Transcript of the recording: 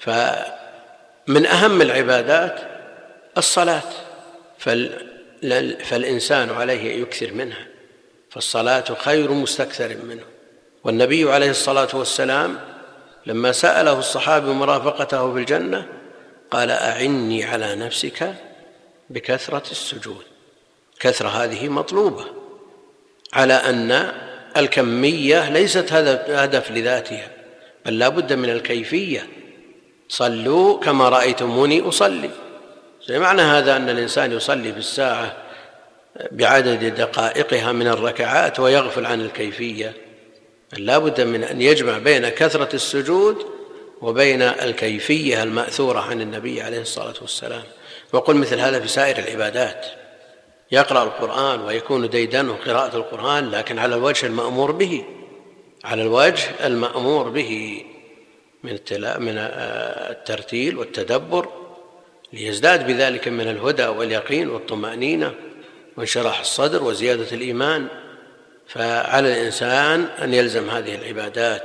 فمن أهم العبادات الصلاة فالإنسان عليه أن يكثر منها فالصلاة خير مستكثر منه. والنبي عليه الصلاة والسلام لما سأله الصحابي مرافقته في الجنة قال أعني على نفسك بكثرة السجود. كثره هذه مطلوبة على أن الكمية ليست هدف لذاتها بل لا بد من الكيفية صلوا كما رأيتموني أصلي. معنى هذا أن الإنسان يصلي في الساعة بعدد دقائقها من الركعات ويغفل عن الكيفية. لا بد من أن يجمع بين كثرة السجود وبين الكيفية المأثورة عن النبي عليه الصلاة والسلام. وقل مثل هذا في سائر العبادات. يقرأ القرآن ويكون ديدنه قراءة القرآن لكن على الوجه المأمور به. على الوجه المأمور به. من من الترتيل والتدبر ليزداد بذلك من الهدى واليقين والطمأنينة وانشراح الصدر وزيادة الإيمان. فعلى الإنسان أن يلزم هذه العبادات.